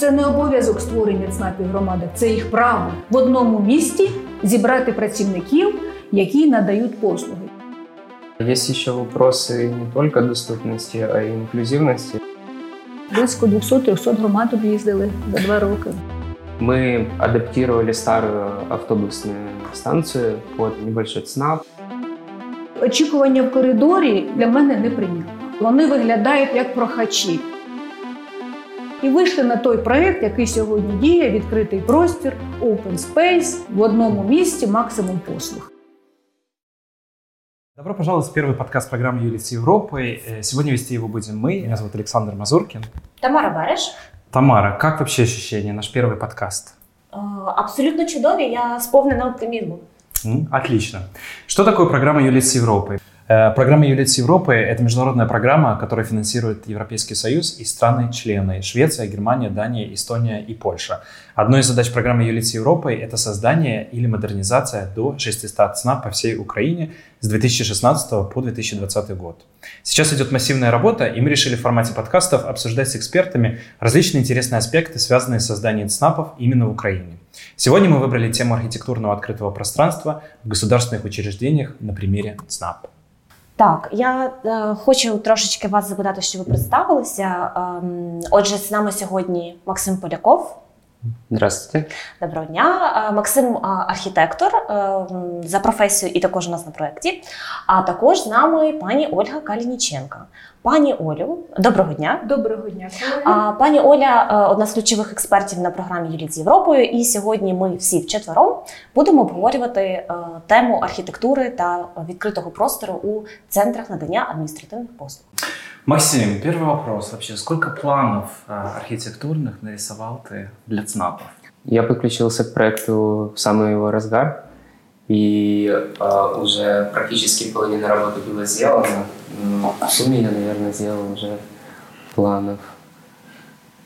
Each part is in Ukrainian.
Це не обов'язок створення ЦНАПів громади, це їх право в одному місті зібрати працівників, які надають послуги. Есть еще вопросы не только доступности, а и инклюзивности. Близько 200-300 громад об'їздили за два роки. Мы адаптировали старую автобусную станцию под небольшой ЦНАП. Очікування в коридорі для мене неприйнятно. Вони виглядають як прохачі. І вийшли на той проєкт, який сьогодні діє: відкритий простір, open space в одному місті, максимум послуг. Добро пожаловать в первый подкаст программы «Юлицы Европы». Э, Сегодня вести его будем мы. Меня зовут Александр Мазуркин. Тамара Береш. Тамара, как вообще ощущение? Наш первый подкаст. Е, Абсолютно чудові, я сповнена оптимізму. М, Отлично. Что такое программа «Юлицы Европы»? Э, Программа «Юлицы Европы» — это международная программа, которую финансирует Европейский Союз и страны-члены — Швеция, Германия, Дания, Эстония и Польша. Одной из задач программы «Юлицы Европы» — это создание или модернизация до 600 ЦНАП по всей Украине с 2016 по 2020 год. Сейчас идет массивная работа, и мы решили в формате подкастов обсуждать с экспертами различные интересные аспекты, связанные с созданием ЦНАПов именно в Украине. Сегодня мы выбрали тему архитектурного открытого пространства в государственных учреждениях на примере ЦНАП. Так, я е, хочу трошечки вас запитати, що ви представилися. Е, отже, з нами сьогодні Максим Поляков. Здравствуйте. Доброго дня. Максим архітектор за професією і також у нас на проєкті. А також з нами пані Ольга Калініченка. Пані Олю, доброго дня. Доброго дня, колеги. А, Пані Оля одна з ключових експертів на програмі Юліт з Європою. І сьогодні ми всі вчетвером будемо обговорювати тему архітектури та відкритого простору у центрах надання адміністративних послуг. Максим, первый вопрос вообще. Сколько планов а, архитектурных нарисовал ты для ЦНАПов? Я подключился к проекту в самый его разгар, и а, уже практически половина работы была сделана. Ну, В сумме я, наверное, сделал уже планов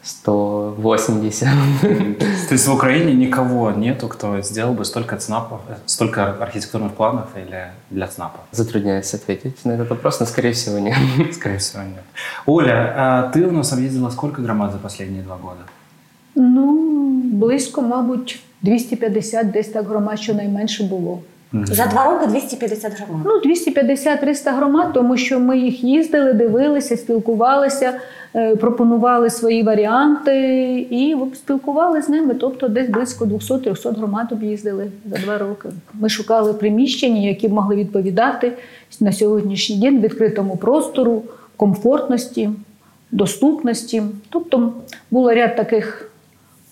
180. То есть в Украине никого нету, кто сделал бы столько ЦНАПов, э, столько архитектурных планов или для ЦНАПов? Затрудняюсь ответить на этот вопрос, но, скорее всего, нет. Скорее всего, нет. Оля, а ты у нас объездила сколько громад за последние два года? Ну, близько, мабуть, 250 десь так громад щонайменше було. За два роки 250 громад. Ну, 250-300 громад, тому що ми їх їздили, дивилися, спілкувалися, е, пропонували свої варіанти і спілкували з ними. Тобто десь близько 200-300 громад об'їздили за два роки. Ми шукали приміщення, які б могли відповідати на сьогоднішній день відкритому простору, комфортності, доступності. Тобто було ряд таких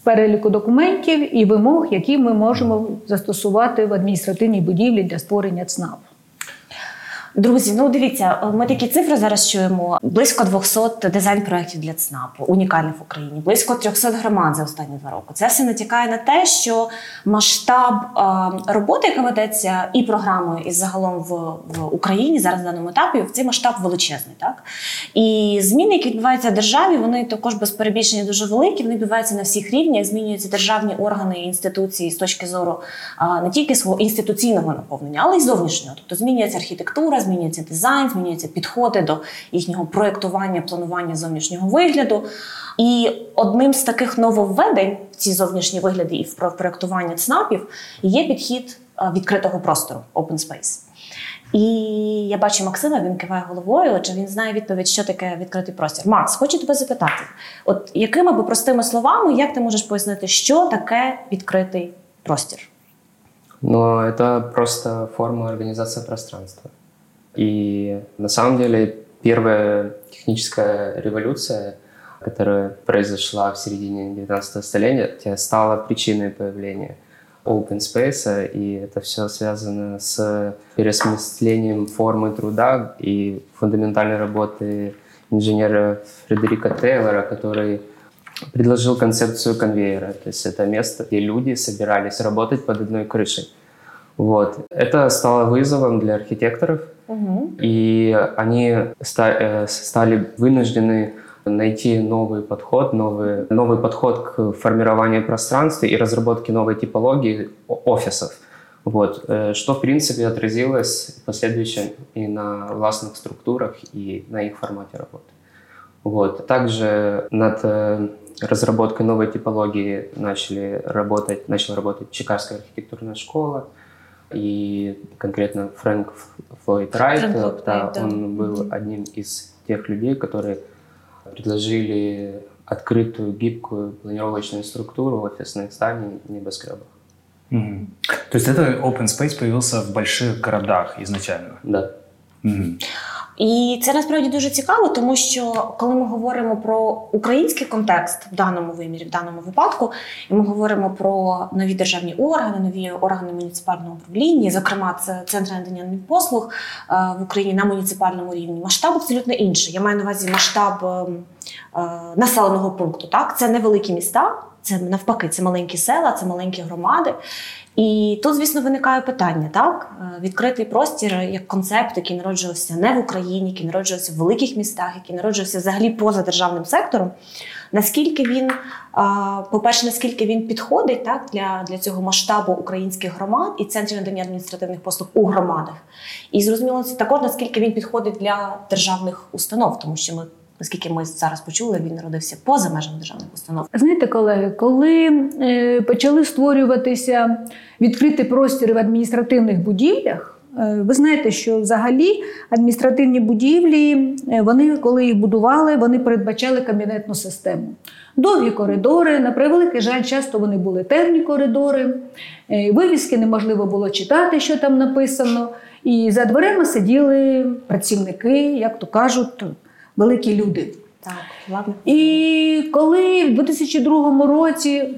переліку документів і вимог, які ми можемо застосувати в адміністративній будівлі для створення ЦНАП. Друзі, ну дивіться, ми такі цифри зараз чуємо: близько 200 дизайн-проєктів для ЦНАПу, унікальних в Україні, близько 300 громад за останні два роки. Це все натякає на те, що масштаб е, роботи, яка ведеться і програмою, і загалом в, в Україні зараз на даному етапі, в цей масштаб величезний. Так і зміни, які відбуваються в державі, вони також без перебільшення дуже великі. Вони відбуваються на всіх рівнях. Змінюються державні органи і інституції з точки зору а, не тільки свого інституційного наповнення, але й зовнішнього. Тобто змінюється архітектура, змінюється дизайн, змінюються підходи до їхнього проєктування, планування зовнішнього вигляду. І одним з таких нововведень в ці зовнішні вигляди і в про- проєктування ЦНАПів є підхід відкритого простору Open Space. І я бачу Максима, він киває головою, отже, він знає відповідь, що таке відкритий простір. Макс, хочу тебе запитати: от якими би простими словами, як ти можеш пояснити, що таке відкритий простір? Но это просто форма организации пространства. И на самом деле первая техническая революция, которая произошла в середине 19 столетия, стала причиной появления open space, и это все связано с переосмыслением формы труда и фундаментальной работы инженера Фредерика Тейлора, который предложил концепцию конвейера. То есть это место, где люди собирались работать под одной крышей. Вот. Это стало вызовом для архитекторов, Угу. и они ста- э, стали вынуждены найти новый подход, новый, новый подход к формированию пространства и разработке новой типологии офисов. Вот, э, что, в принципе, отразилось в последующем и на властных структурах, и на их формате работы. Вот. Также над э, разработкой новой типологии начали работать, начала работать Чикагская архитектурная школа, и конкретно Фрэнк Флойд Райт, Фрэнк Флойд да, да. он был одним из тех людей, которые предложили открытую, гибкую планировочную структуру офисных зданий в небоскребах. Мгм. То есть это open space появился в больших городах изначально? Да. Мгм. І це насправді дуже цікаво, тому що коли ми говоримо про український контекст в даному вимірі, в даному випадку, і ми говоримо про нові державні органи, нові органи муніципального управління, зокрема, це центри надання послуг е, в Україні на муніципальному рівні. Масштаб абсолютно інший. Я маю на увазі масштаб ем, е, населеного пункту. Так, це невеликі міста, це навпаки, це маленькі села, це маленькі громади. І тут, звісно, виникає питання, так? Е, Відкритий простір як концепт, який народжувався не в Україні, який народжувався в великих містах, який народжувався взагалі поза державним сектором. Наскільки він, по-перше, наскільки він підходить так, для, для цього масштабу українських громад і центрів надання адміністративних послуг у громадах? І зрозуміло, також наскільки він підходить для державних установ, тому що ми, наскільки ми зараз почули, він народився поза межами державних установ. Знаєте, колеги, коли е, почали створюватися відкритий простір в адміністративних будівлях, е, ви знаєте, що взагалі адміністративні будівлі, е, вони, коли їх будували, вони передбачали кабінетну систему. Довгі коридори, на превеликий жаль, часто вони були темні коридори, вивіски неможливо було читати, що там написано. І за дверима сиділи працівники, як то кажуть, великі люди. Так, ладно. І коли в 2002 році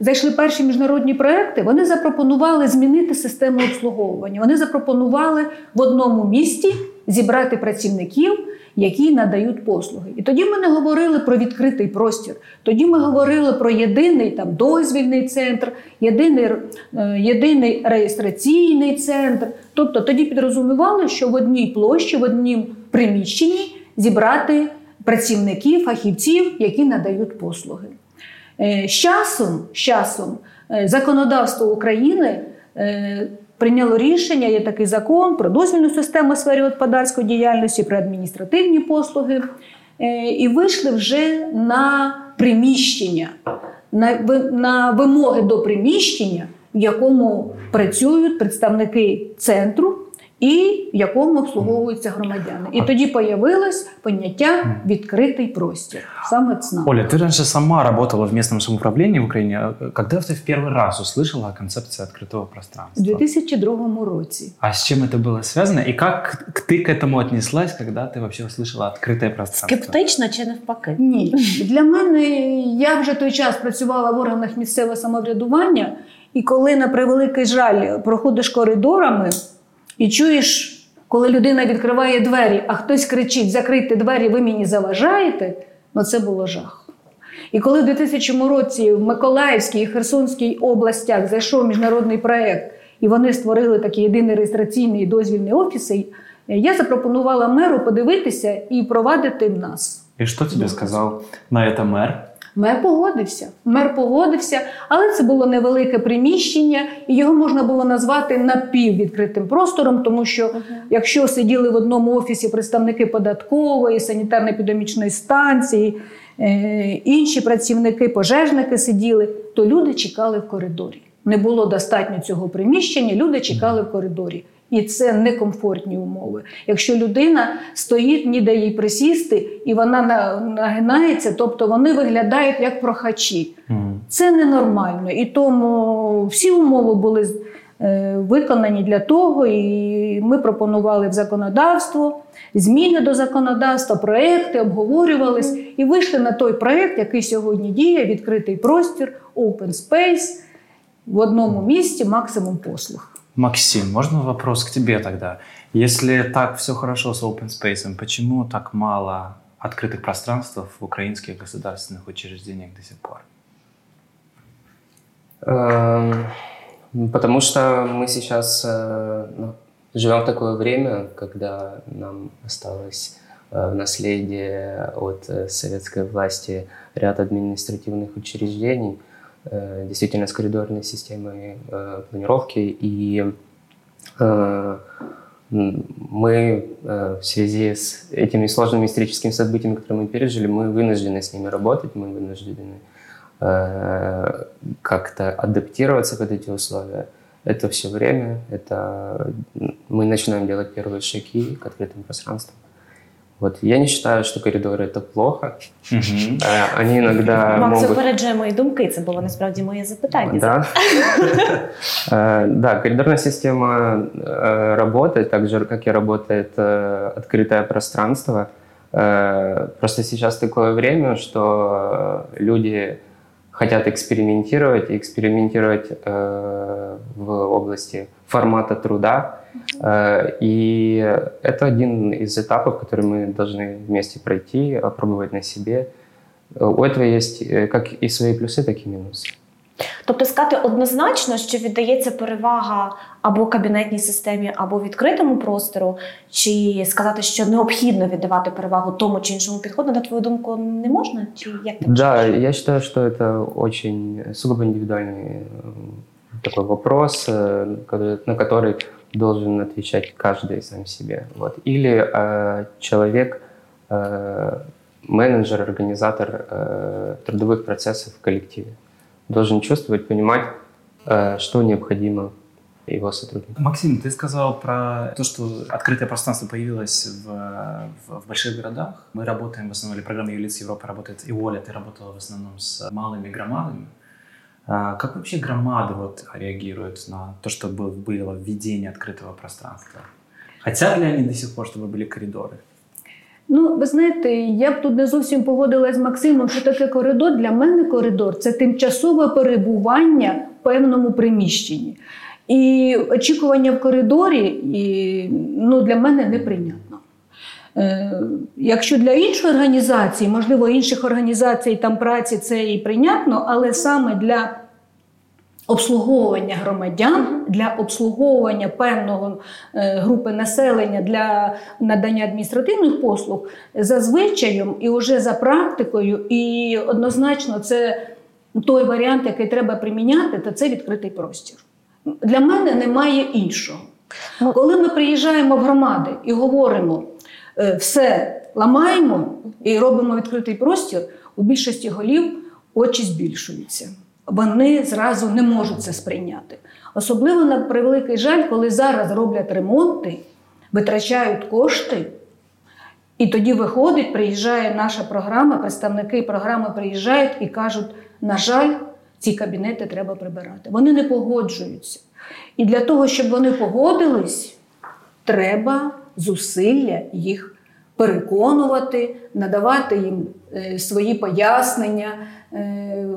зайшли перші міжнародні проекти, вони запропонували змінити систему обслуговування. Вони запропонували в одному місті зібрати працівників, які надають послуги. І тоді ми не говорили про відкритий простір. Тоді ми говорили про єдиний там дозвільний центр, єдиний, е, єдиний реєстраційний центр. Тобто тоді підрозумівали, що в одній площі, в однім приміщенні зібрати працівників, фахівців, які надають послуги. Е, З часом, з часом е, законодавство України е, прийняло рішення, є такий закон про дозвільну систему сфері господарської діяльності, про адміністративні послуги, і вийшли вже на приміщення, на, на вимоги до приміщення, в якому працюють представники центру І в якому обслуговуються громадяни, і тоді появилось поняття відкритий простір, саме ЦНАП. Оля, ты раньше сама работала в местном самоуправлении в Украине. Когда ты в первый раз услышала о концепции открытого У пространства? 2002 році. А с чем это было связано? И как к- ты к этому отнеслась, когда ты вообще услышала открытое пространство? Скептично чи навпаки? Ні, для мене я вже той час працювала в органах місцевого самоврядування, і коли на превеликий жаль проходиш коридорами і чуєш, коли людина відкриває двері, а хтось кричить: закрийте двері, ви мені заважаєте, ну це було жах. І коли в 2000 році в Миколаївській і Херсонській областях зайшов міжнародний проєкт, і вони створили такі єдиний реєстраційний і дозвільний офіси, я запропонувала меру подивитися і провадити в нас. И что тебе сказал на это мэр? Мер погодився. Мер погодився, але це було невелике приміщення, і його можна було назвати напіввідкритим простором, тому що якщо сиділи в одному офісі представники податкової, санітарно-епідемічної станції, е, інші працівники, пожежники сиділи, то люди чекали в коридорі. Не було достатньо цього приміщення, люди чекали в коридорі. І це некомфортні умови. Якщо людина стоїть, ніде їй присісти, і вона нагинається, тобто вони виглядають як прохачі. Це ненормально. І тому всі умови були е, виконані для того, і ми пропонували в законодавство зміни до законодавства, проекти обговорювались і вийшли на той проект, який сьогодні діє: відкритий простір, open space в одному місті, максимум послуг. Максим, можно вопрос к тебе тогда? Если так все хорошо с open space, почему так мало открытых пространств в украинских государственных учреждениях до сих пор? Эм, Потому что мы сейчас э, ну, живем в такое время, когда нам осталось э, в наследие от э, советской власти ряд административных учреждений, э, действительно с коридорной системой э, планировки. И э, мы э, в связи с этими сложными историческими событиями, которые мы пережили, мы вынуждены с ними работать, мы вынуждены э, как-то адаптироваться под эти условия. Это все время, это мы начинаем делать первые шаги к открытым пространствам. Вот я не считаю, что коридоры это плохо. Мгм. Э, Они иногда Макс могут упереджує мої думки. Це було насправді моє запитання. да. Э, Да, коридорная система э, работает так же, как и работает э, открытое пространство. Э, Просто сейчас такое время, что э, люди хотят экспериментировать, и экспериментировать э, в области формата труда. Э, И это один из этапов, который мы должны вместе пройти, опробовать на себе. Э, У этого есть э, как и свои плюсы, так и минусы. Тобто сказати однозначно, що віддається перевага або кабінетній системі, або відкритому простору, чи сказати, що необхідно віддавати перевагу тому чи іншому підходу, на твою думку, не можна? Чи як ти Да, вважаєш? я считаю, что это очень сугубо индивидуальный э, такой вопрос, э, который- на который Должен отвечать каждый сам себе. Вот. Или э, человек, э, менеджер, организатор э, трудовых процессов в коллективе, должен чувствовать, понимать, э, что необходимо его сотрудникам. Максим, ты сказал про то, что открытое пространство появилось в, в, в больших городах. Мы работаем в основном, или программа Юлиц Европы работает, и Оля, ты работала в основном с малыми громадами. А как вообще громады вот реагируют на то, что был- было введение открытого пространства? Хотят ли они до сих пор, чтобы были коридоры? Ну, ви знаєте, я б тут не зовсім погодилась з Максимом, що таке коридор. Для мене коридор це тимчасове перебування в певному приміщенні. І очікування в коридорі і, ну, для мене неприйнятно. Е, якщо для іншої організації, можливо, інших організацій там праці це і прийнятно, але саме для обслуговування громадян, для обслуговування певного е, групи населення для надання адміністративних послуг за звичаєм і вже за практикою, і однозначно це той варіант, який треба приміняти, то це відкритий простір. Для мене немає іншого. Коли ми приїжджаємо в громади і говоримо, все ламаємо і робимо відкритий простір, у більшості голів очі збільшуються. Вони зразу не можуть це сприйняти. Особливо на превеликий жаль, коли зараз роблять ремонти, витрачають кошти, і тоді виходить, приїжджає наша програма, представники програми приїжджають і кажуть: на жаль, ці кабінети треба прибирати. Вони не погоджуються. І для того, щоб вони погодились, треба зусилля їх переконувати, надавати їм е, свої пояснення, е,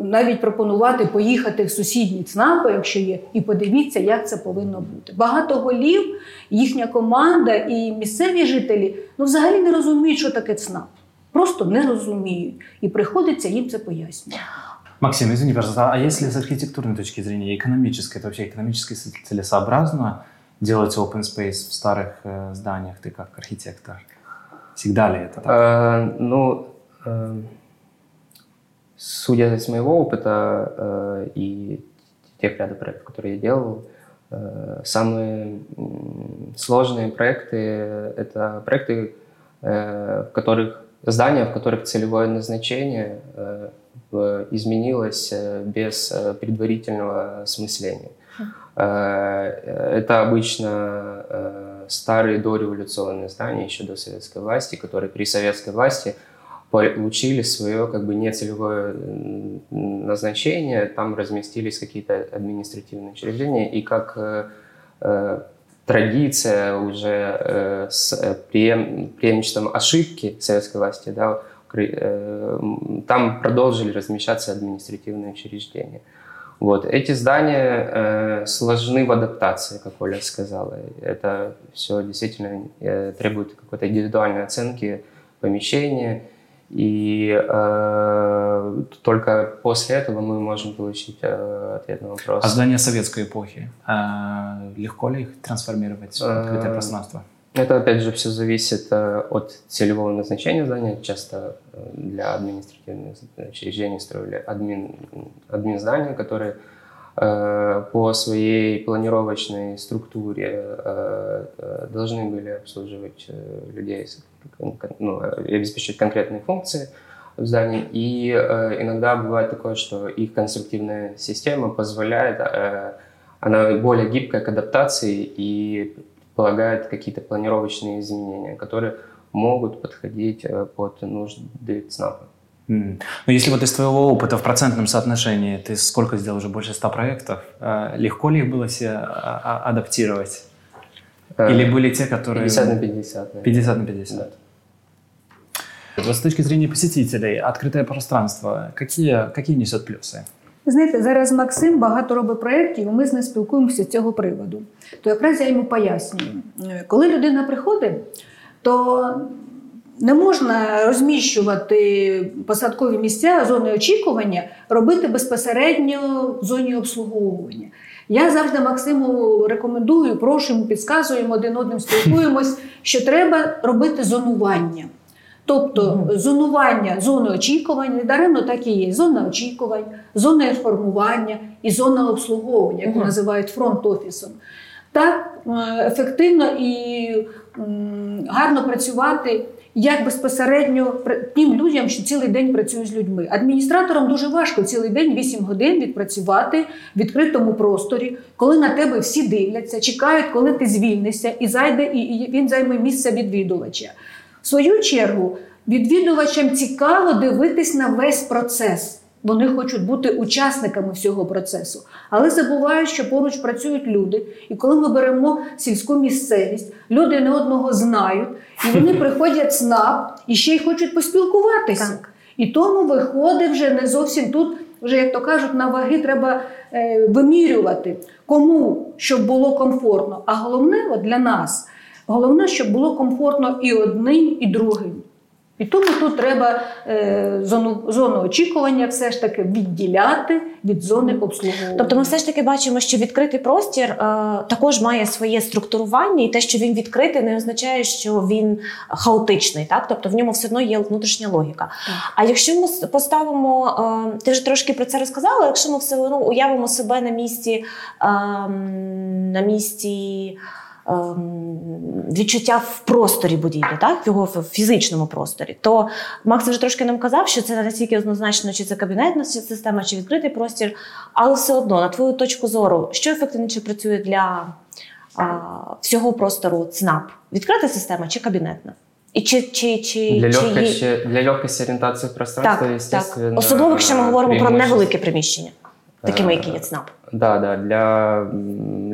навіть пропонувати поїхати в сусідні ЦНАПи, якщо є, і подивіться, як це повинно бути. Багато голів, їхня команда і місцеві жителі ну, взагалі не розуміють, що таке ЦНАП. Просто не розуміють. І приходиться їм це пояснювати. Максим, извини, пожалуйста, а если с архитектурной точки зрения, экономической, это вообще экономически целесообразно делать open space в старых э, зданиях? Ты как архитектор? Всегда ли это так? Э, ну, э, судя из моего опыта э, и тех ряда проектов, которые я делал, э, самые сложные проекты — это проекты, э, в которых здания, в которых целевое назначение э, изменилось э, без э, предварительного осмысления. Э, Это обычно э, старые дореволюционные здания еще до советской власти, которые при советской власти получили свое как бы нецелевое назначение, там разместились какие-то административные учреждения, и как э, э, традиция уже э, с э, преем- преемничеством ошибки советской власти, да, э, там продолжили размещаться административные учреждения. Вот. Эти здания э, сложны в адаптации, как Оля сказала. Это все действительно э, требует какой-то индивидуальной оценки помещения. И э, только после этого мы можем получить э, ответ на вопрос. А здания советской эпохи, а, легко ли их трансформировать в открытое Э, пространство? Это, опять же, все зависит э, от целевого назначения здания. Часто э, для административных учреждений строили админ, админ здания, которые э, по своей планировочной структуре должны были обслуживать людей, ну, обеспечивать конкретные функции в здании. И иногда бывает такое, что их конструктивная система позволяет, она более гибкая к адаптации и предполагает какие-то планировочные изменения, которые могут подходить э, под нужды ЦНАПа. М. Ну, если вот из твоего опыта в процентном соотношении ты сколько сделал уже больше 100 проектов, э, легко ли их было себе а- а- адаптировать? Э, Или были те, которые... 50 на 50. наверное. 50 на 50. Да. Вот с точки зрения посетителей, открытое пространство, какие, какие несет плюсы? Знаєте, зараз Максим багато робить проєктів, і ми з ним спілкуємося з цього приводу. То якраз я йому пояснюю. Коли людина приходить, то не можна розміщувати посадкові місця, зони очікування, робити безпосередньо в зоні обслуговування. Я завжди Максиму рекомендую, прошу підказуємо один одним, спілкуємось, що треба робити зонування. Тобто зонування зони очікувань, не даремно так і є. Зона очікувань, зона інформування і зона обслуговування, яку називають фронт-офісом. Так ефективно і гарно працювати як безпосередньо тим людям, що цілий день працюють з людьми. Адміністраторам дуже важко цілий день 8 годин відпрацювати в відкритому просторі, коли на тебе всі дивляться, чекають, коли ти звільнишся, і зайде, і він займе місце відвідувача. В свою чергу, відвідувачам цікаво дивитись на весь процес. Вони хочуть бути учасниками всього процесу, але забувають, що поруч працюють люди. І коли ми беремо сільську місцевість, люди не одного знають, і вони приходять в СНАП і ще й хочуть поспілкуватися. Так. І тому виходить вже не зовсім тут, вже як то кажуть, на ваги треба е, вимірювати, кому щоб було комфортно. А головне от для нас, головне, щоб було комфортно і одним, і другим. І тому тут треба е, зону, зону очікування все ж таки відділяти від зони обслуговування. Тобто, ми все ж таки бачимо, що відкритий простір е, також має своє структурування, і те, що він відкритий, не означає, що він хаотичний. Так, тобто в ньому все одно є внутрішня логіка. А якщо ми поставимо, е, ти вже трошки про це розказала. Якщо ми все одно уявимо себе на місці, ем, на місці. Ем, Відчуття в просторі будівлі, так в його фізичному просторі, то Макс вже трошки нам казав, що це не настільки однозначно, чи це кабінетна система, чи відкритий простір, але все одно, на твою точку зору, що ефективніше працює для а, всього простору ЦНАП? Відкрита система чи кабінетна? І чи, чи, чи, Для чи є- для легкости ориентации в пространстве, так, так. Особливо, якщо ми говоримо про невелике приміщення, які є Е, ЦНАП. Да, да, для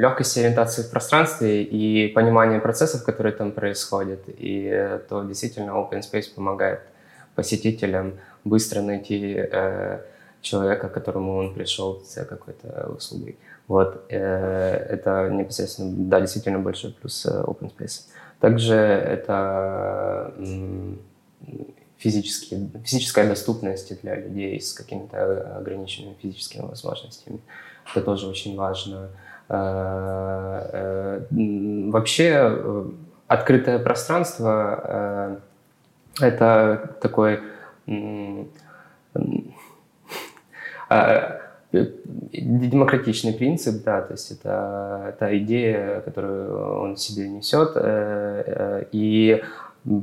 легкости ориентации в пространстве и понимания процессов, которые там происходят, и то действительно Open Space помогает посетителям быстро найти э, человека, к которому он пришел за какой-то услугой. Вот, э, это непосредственно, да, действительно большой плюс э, Open Space. Также это физические, физическая доступность для людей с какими-то ограниченными физическими возможностями. Это тоже очень важно. Э, э, Вообще э, открытое пространство э, это такой э, демократичный принцип, да, то есть это, это идея, которую он себе несет, э, э, и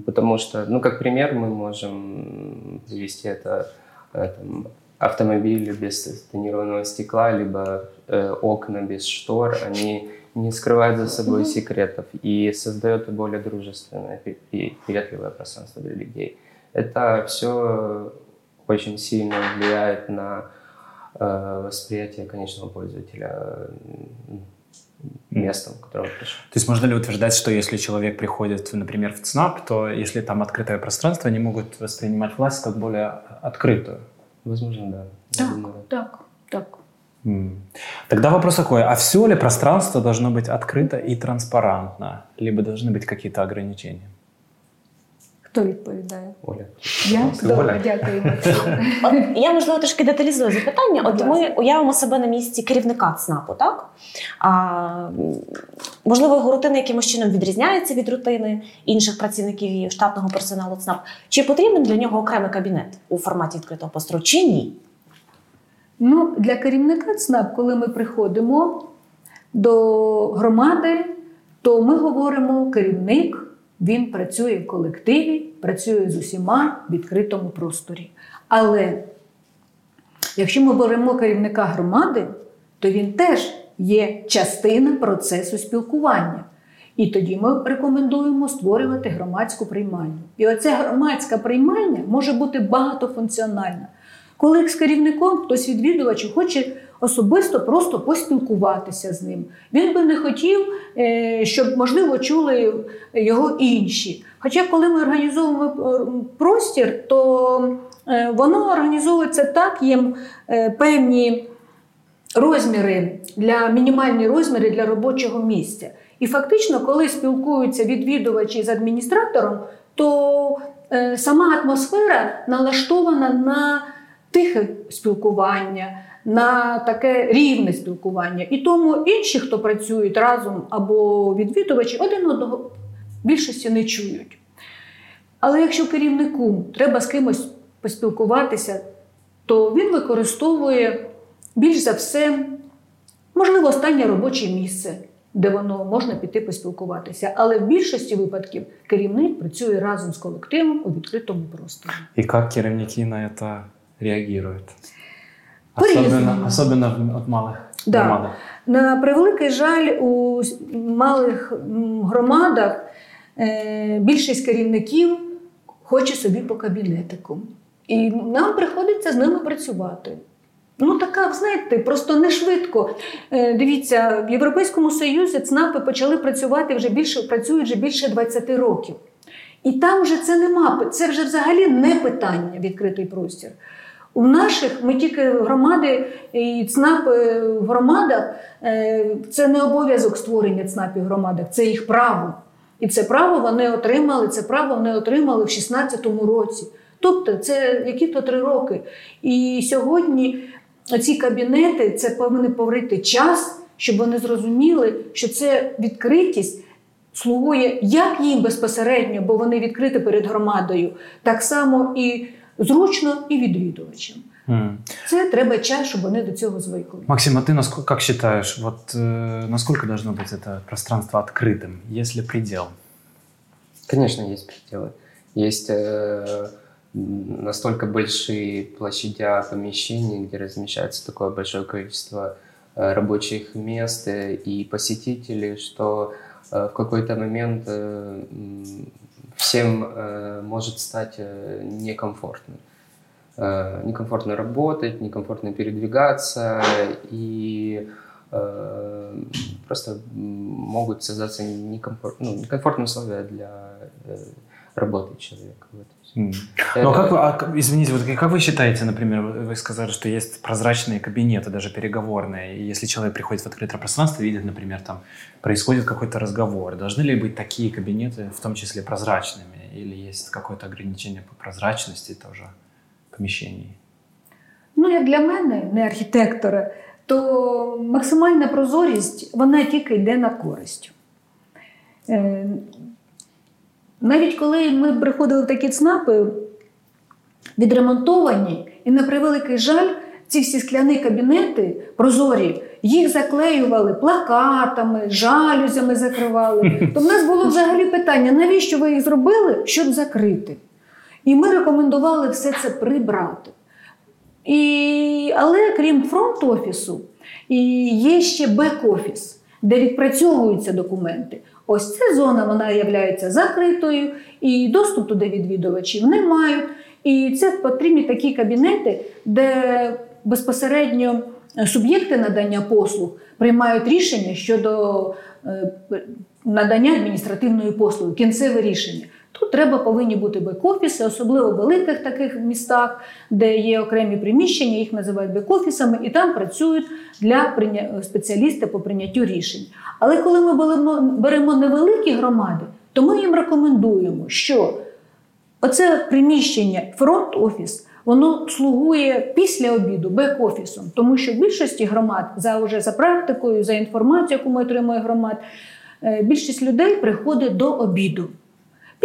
потому что, ну, как пример мы можем привести это э, там, автомобили без тонированного стекла, либо э, окна без штор, они не скрывают за собой секретов и создают более дружественное и приветливое пространство для людей. Это все очень сильно влияет на э, восприятие конечного пользователя местом, он пришел. То есть можно ли утверждать, что если человек приходит, например, в ЦНАП, то если там открытое пространство, они могут воспринимать власть как более открытую? Возможно, да. Так, думаю, так, так. М. Тогда вопрос такой, а все ли пространство должно быть открыто и транспарантно? Либо должны быть какие-то ограничения? Хто відповідає? Оля. Я Оля. добре, дякую. От я можливо трошки деталізую запитання. От ми уявимо себе на місці керівника ЦНАПу, так? А, можливо, його рутина якимось чином відрізняється від рутини інших працівників і штатного персоналу ЦНАП. Чи потрібен для нього окремий кабінет у форматі відкритого простору, чи ні? Ну, для керівника ЦНАП, коли ми приходимо до громади, то ми говоримо, керівник він працює в колективі, працює з усіма в відкритому просторі. Але якщо ми беремо керівника громади, то він теж є частина процесу спілкування. І тоді ми рекомендуємо створювати громадську приймальню. І оця громадська приймальня може бути багатофункціональна. Коли з керівником хтось відвідувач хоче особисто просто поспілкуватися з ним. Він би не хотів, е, щоб, можливо, чули його інші. Хоча, коли ми організовуємо е, простір, то е, воно організовується так, є певні розміри для мінімальні розміри для робочого місця. І фактично, коли спілкуються відвідувачі з адміністратором, то сама атмосфера налаштована на тихе спілкування, на таке рівне спілкування. І тому інші, хто працюють разом або відвідувачі, один одного більшості не чують. Але якщо керівнику треба з кимось поспілкуватися, то він використовує більш за все, можливо, останнє робоче місце, де воно можна піти поспілкуватися. Але в більшості випадків керівник працює разом з колективом у відкритому просторі. И как керівники на это реагируют? Особенно, особенно в малых Да. громадах. На превеликий жаль, у малих громадах е, більшість керівників хоче собі по кабінетику. І нам приходиться з ними працювати. Ну, така, знаєте, просто не швидко. Е, Дивіться, в Європейському Союзі ЦНАПи почали працювати вже більше, працюють вже більше 20 років. І там вже це нема, це вже взагалі не питання відкритий простір. У наших ми тільки громади і ЦНАП е, в громадах е, це не обов'язок створення ЦНАПів в громадах, це їх право. І це право вони отримали, це право вони отримали в 16-му році. Тобто це які-то три роки. І сьогодні ці кабінети це повинен поврити час, щоб вони зрозуміли, що це відкритість слугує як їм безпосередньо, бо вони відкриті перед громадою, так само і зручно і відвідувачам. М. Це треба час, щоб вони до цього звикли. Максим, а ты насколько, как считаешь, вот э, насколько должно быть это пространство открытым? Есть ли предел? Конечно, есть пределы. Есть э, м, настолько большие площадя помещений, где размещается такое большое количество э, рабочих мест э, и посетителей, что э, в какой-то момент э, м, всем э, может стать э, некомфортно. Э, Некомфортно работать, некомфортно передвигаться, и э, просто могут создаться некомфорт, ну, некомфортные условия для э, работы человека. в этом всем. М. Ну, а Это- как вы, а как- извините, вот как вы считаете, например, вы вы сказали, что есть прозрачные кабинеты, даже переговорные, и если человек приходит в открытое пространство, видит, например, там происходит какой-то разговор, должны ли быть такие кабинеты, в том числе прозрачными, или есть какое-то ограничение по прозрачности тоже помещений? Ну, як для мене, не архітектора, то максимальна прозорість вона тільки йде на користь. Навіть коли ми приходили в такі ЦНАПи, відремонтовані, і на превеликий жаль, ці всі скляні кабінети прозорі, їх заклеювали плакатами, жалюзями закривали. То в нас було взагалі питання, навіщо ви їх зробили, щоб закрити? І ми рекомендували все це прибрати. І, але крім фронт-офісу, і є ще бек-офіс, де відпрацьовуються документи. Ось ця зона вона є закритою, і доступ туди відвідувачів не мають. І це потрібні такі кабінети, де безпосередньо суб'єкти надання послуг приймають рішення щодо е, надання адміністративної послуги, кінцеве рішення. Тут треба повинні бути бек-офіси, особливо в великих таких містах, де є окремі приміщення, їх називають бек-офісами, і там працюють для спеціалісти по прийняттю рішень. Але коли ми беремо, невеликі громади, то ми їм рекомендуємо, що оце приміщення фронт-офіс. Воно слугує після обіду бек-офісом, тому що в більшості громад за вже за практикою, за інформацією, яку ми отримує громад, е, більшість людей приходить до обіду.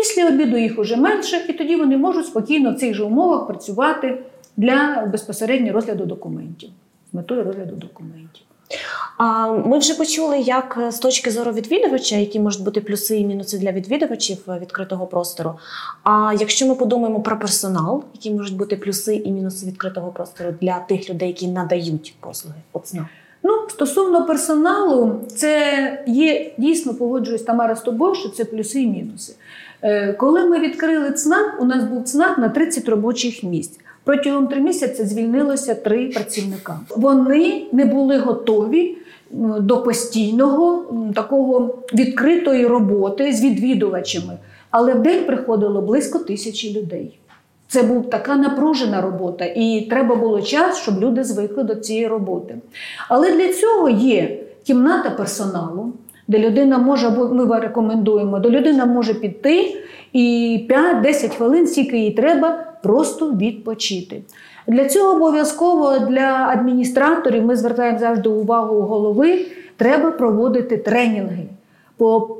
Після обіду їх уже менше, і тоді вони можуть спокійно в цих же умовах працювати для безпосередньо розгляду документів. з метою розгляду документів. А ми вже почули, як е, з точки зору відвідувача, які можуть бути плюси і мінуси для відвідувачів е, відкритого простору. А якщо ми подумаємо про персонал, які можуть бути плюси і мінуси відкритого простору для тих людей, які надають послуги ОЦНА. Ну, стосовно персоналу, це є дійсно погоджуюсь Тамара з тобою, що це плюси і мінуси. Е, Коли ми відкрили ЦНАП, у нас був ЦНАП на 30 робочих місць. Протягом три місяці звільнилося три працівника. Вони не були готові до постійного такого відкритої роботи з відвідувачами. Але в день приходило близько тисячі людей. Це була така напружена робота, і треба було час, щоб люди звикли до цієї роботи. Але для цього є кімната персоналу, де людина може, або ми рекомендуємо, де людина може піти і 5-10 хвилин, скільки їй треба, просто відпочити. Для цього обов'язково для адміністраторів ми звертаємо завжди увагу голови, треба проводити тренінги по,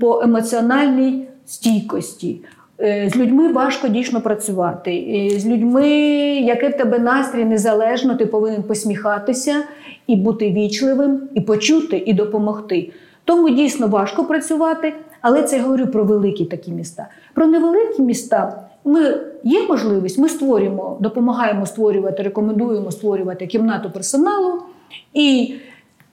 по емоціональній стійкості. Е, З людьми важко дійсно працювати. З людьми, який в тебе настрій незалежно, ти повинен посміхатися і бути вічливим, і почути, і допомогти. Тому дійсно важко працювати, але це я говорю про великі такі міста. Про невеликі міста ми є можливість, ми створюємо, допомагаємо створювати, рекомендуємо створювати кімнату персоналу. І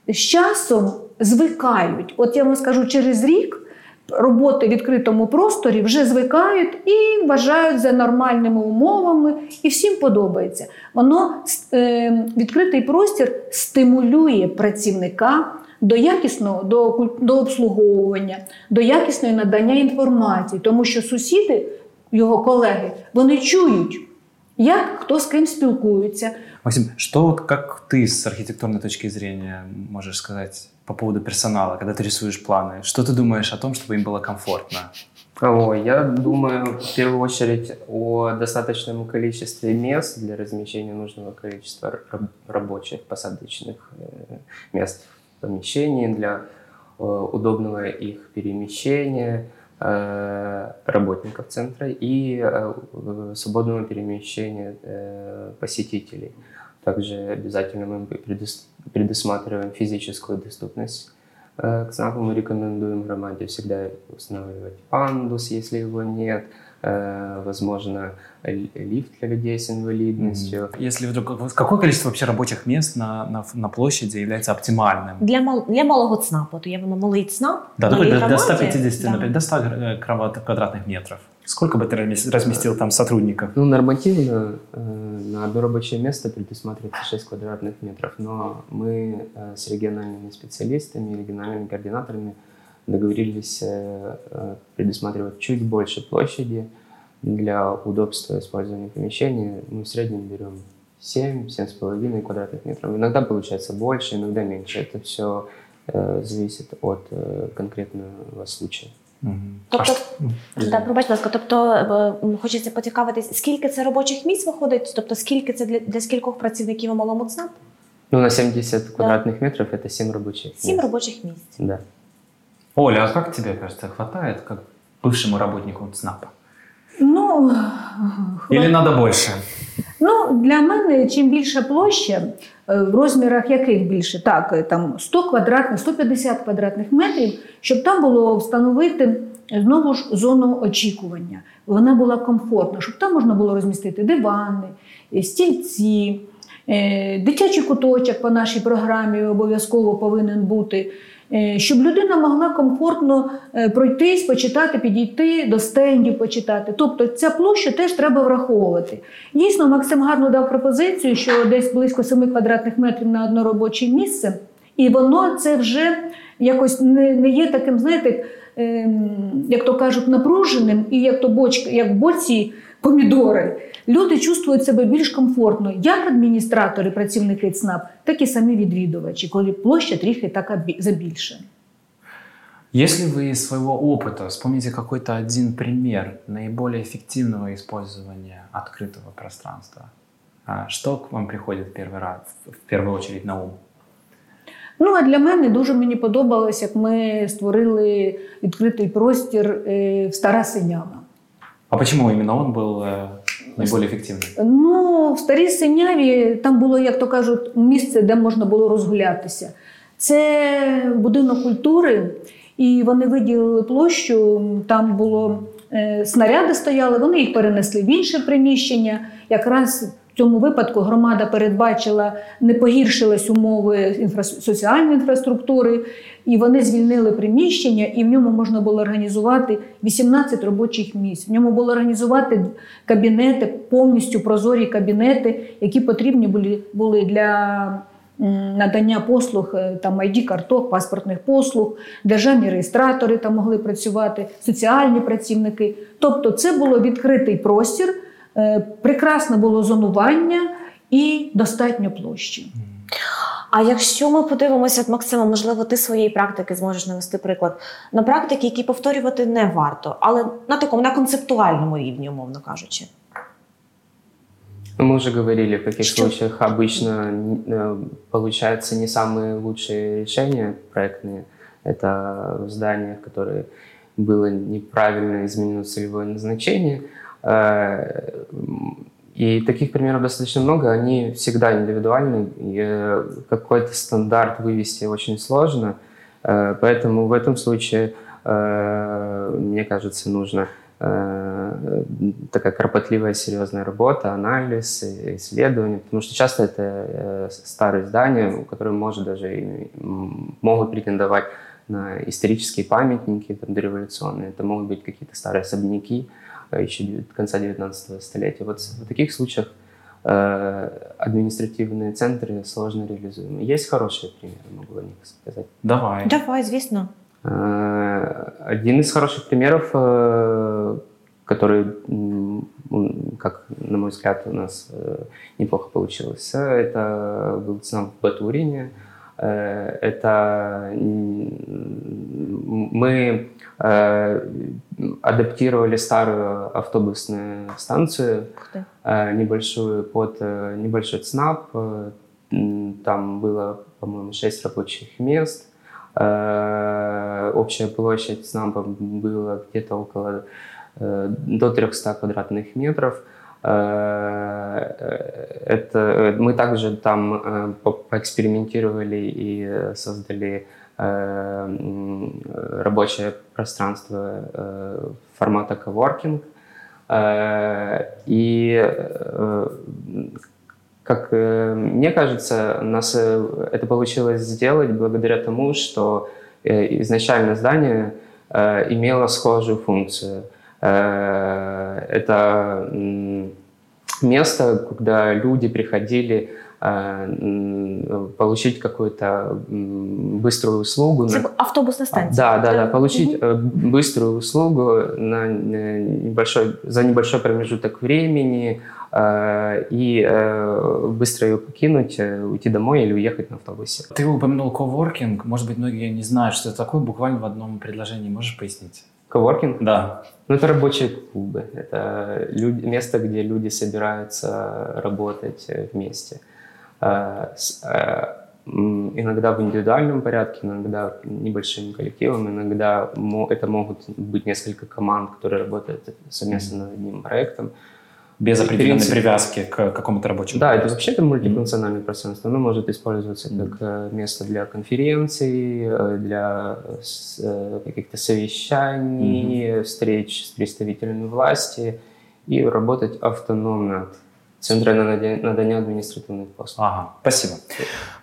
з часом звикають. От я вам скажу, через рік роботи в відкритому просторі вже звикають і вважають за нормальними умовами, і всім подобається. Воно е, відкритий простір стимулює працівника до якісного до, куль- до обслуговування, до якісної надання інформації, тому що сусіди, його колеги, вони чують, як хто з ким спілкується. Максим, что вот как ты с архитектурной точки зрения можешь сказать по поводу персонала, когда ты рисуешь планы? Что ты думаешь о том, чтобы им было комфортно? Ой, я думаю в первую очередь о достаточном количестве мест для размещения нужного количества раб- рабочих посадочных э, мест в помещении для э, удобного их перемещения э, работников центра и э, свободного перемещения посетителей. Также обязательно мы предус- предусматриваем физическую доступность К СНАПу мы рекомендуем громаде всегда устанавливать пандус, если его нет, возможно, л- лифт для людей с инвалидностью. Если вдруг какое количество вообще рабочих мест на, на, на площади является оптимальным? Для мал для малого ЦНАПу, то є воно малий ЦНАП. Да, і такой до, до громаді, 150, да. например, до 100 гр- квадрат- квадратных метров. Сколько бы ты размес- разместил там сотрудников? Ну, нормативно э, на одно рабочее место предусматривается 6 квадратных метров, но мы э, с региональными специалистами, региональными координаторами договорились э, э, предусматривать чуть больше площади для удобства использования помещения. Мы в среднем берем 7-7,5 квадратных метров. Иногда получается больше, иногда меньше. Это все зависит от э, конкретного случая. Мгм. Тобто, А что- ну, Да, пробач, будь ласка, тобто е, м, хочеться поцікавитись, скільки це робочих місць виходить, тобто скільки це для, для скількох працівників у малому ЦНАП? Ну, на 70 квадратных метров это 7 рабочих Сім мест. робочих місць. Да. Оля, а как тебе кажется, хватает как бывшему работнику ЦНАПа? Ну, Или надо больше? Ну, для мене чим більша площа, е, в розмірах яких більше, так, е, там 100 квадратних, 150 квадратних метрів, щоб там було встановити е, знову ж зону очікування. Вона була комфортна, щоб там можна було розмістити дивани, стільці, дитячий куточок по нашій програмі обов'язково повинен бути. Е, Щоб людина могла комфортно е, пройтись, почитати, підійти до стендів, почитати. Тобто ця площа теж треба враховувати. Дійсно, Максим гарно дав пропозицію, що десь близько 7 квадратних метрів на одне робоче місце, і воно це вже якось не, не є таким, знаєте, ем, як то кажуть, напруженим, і як то бочка, як боці помідори. Люди чувствують себе більш комфортно, як адміністратори, працівники ЦНАП, так і самі відвідувачі, коли площа трохи така бі- забільше. Если вы из своего опыта вспомните какой-то один пример наиболее эффективного использования открытого пространства, а что к вам приходит в первый раз, в первую очередь на ум? Ну а для мене дуже мені подобалось, як ми створили відкритий простір е, в Стара Синява. А почему именно он был? э, наиболее эффективный? Ну, в старій синяві там було, як то кажуть, місце, де можна було розгулятися. Це будинок культури, і вони виділили площу. Там було е, снаряди стояли, вони їх перенесли в інше приміщення. Якраз цьому випадку громада передбачила, не погіршились умови інфра... соціальної інфраструктури, і вони звільнили приміщення, і в ньому можна було організувати 18 робочих місць. В ньому було організувати кабінети, повністю прозорі кабінети, які потрібні були, були для надання послуг е, там id карток, паспортних послуг, державні реєстратори там могли працювати, соціальні працівники. Тобто, це було відкритий простір, прекрасне було зонування і достатньо площі. А якщо ми подивимося, от, Максима, можливо, ти своєї практики зможеш навести приклад на практики, які повторювати не варто, але на такому на концептуальному рівні, умовно кажучи. Ну, Мы уже говорили, в каких Что? случаях обычно э, получаются не самые лучшие решения проектные. Это в зданиях, которые было неправильно изменено целевое назначение. Э, И таких примеров достаточно много, они всегда индивидуальны. и, э, Какой-то стандарт вывести очень сложно. Э, Поэтому в этом случае, мне кажется, нужно такая кропотливая, серьезная работа, анализ, исследование, потому что часто это старые здания, которые, может, даже могут претендовать на исторические памятники там, дореволюционные, это могут быть какие-то старые особняки еще девя- конца 19 столетия. Вот в таких случаях э, административные центры сложно реализуемы. Есть хорошие примеры, могу о них сказать. Давай. Давай, звісно. Э, Один из хороших примеров, э, который, как на мой взгляд, у нас э, неплохо получился, это был ЦНАП в Батурине. Э, Это мы адаптировали старую автобусную станцию э, небольшую под э, небольшой ЦНАП. Э, Там было, по-моему, 6 рабочих мест. Э, Общая площадь ЦНАПа была где-то около э, до 300 квадратных метров. Э, Это, э, мы также там э, по- поэкспериментировали и э, создали э, рабочее пространство э, формата коворкинг. Э, И, э, как э, мне кажется, у нас э, это получилось сделать благодаря тому, что э, изначально здание э, имело схожую функцию. Э, Это место, куда люди приходили э, получить какую-то быструю услугу. Це на- автобусна станція. да, да, да, Так. получить э, быструю услугу на э, небольшой, за небольшой промежуток времени э, и э, быстро ее покинуть, уйти домой или уехать на автобусе. Ты упомянул коворкинг. Может быть, многие не знают, что это такое. Буквально в одном предложении можешь пояснить? Коворкинг? Да. Ну, это рабочие клубы. Это люди, место, где люди собираются работать вместе. Э, э, Иногда в индивидуальном порядке, иногда небольшим коллективом, иногда это могут быть несколько команд, которые работают совместно над одним проектом. Без определенной принципе. привязки к какому-то рабочему. Да, это процессу. вообще это мультифункциональное пространство. Оно может использоваться Мгм. как э, место для конференций, для каких-то совещаний, встреч с представителями власти и работать автономно от центра надания административных послуг. Ага, спасибо.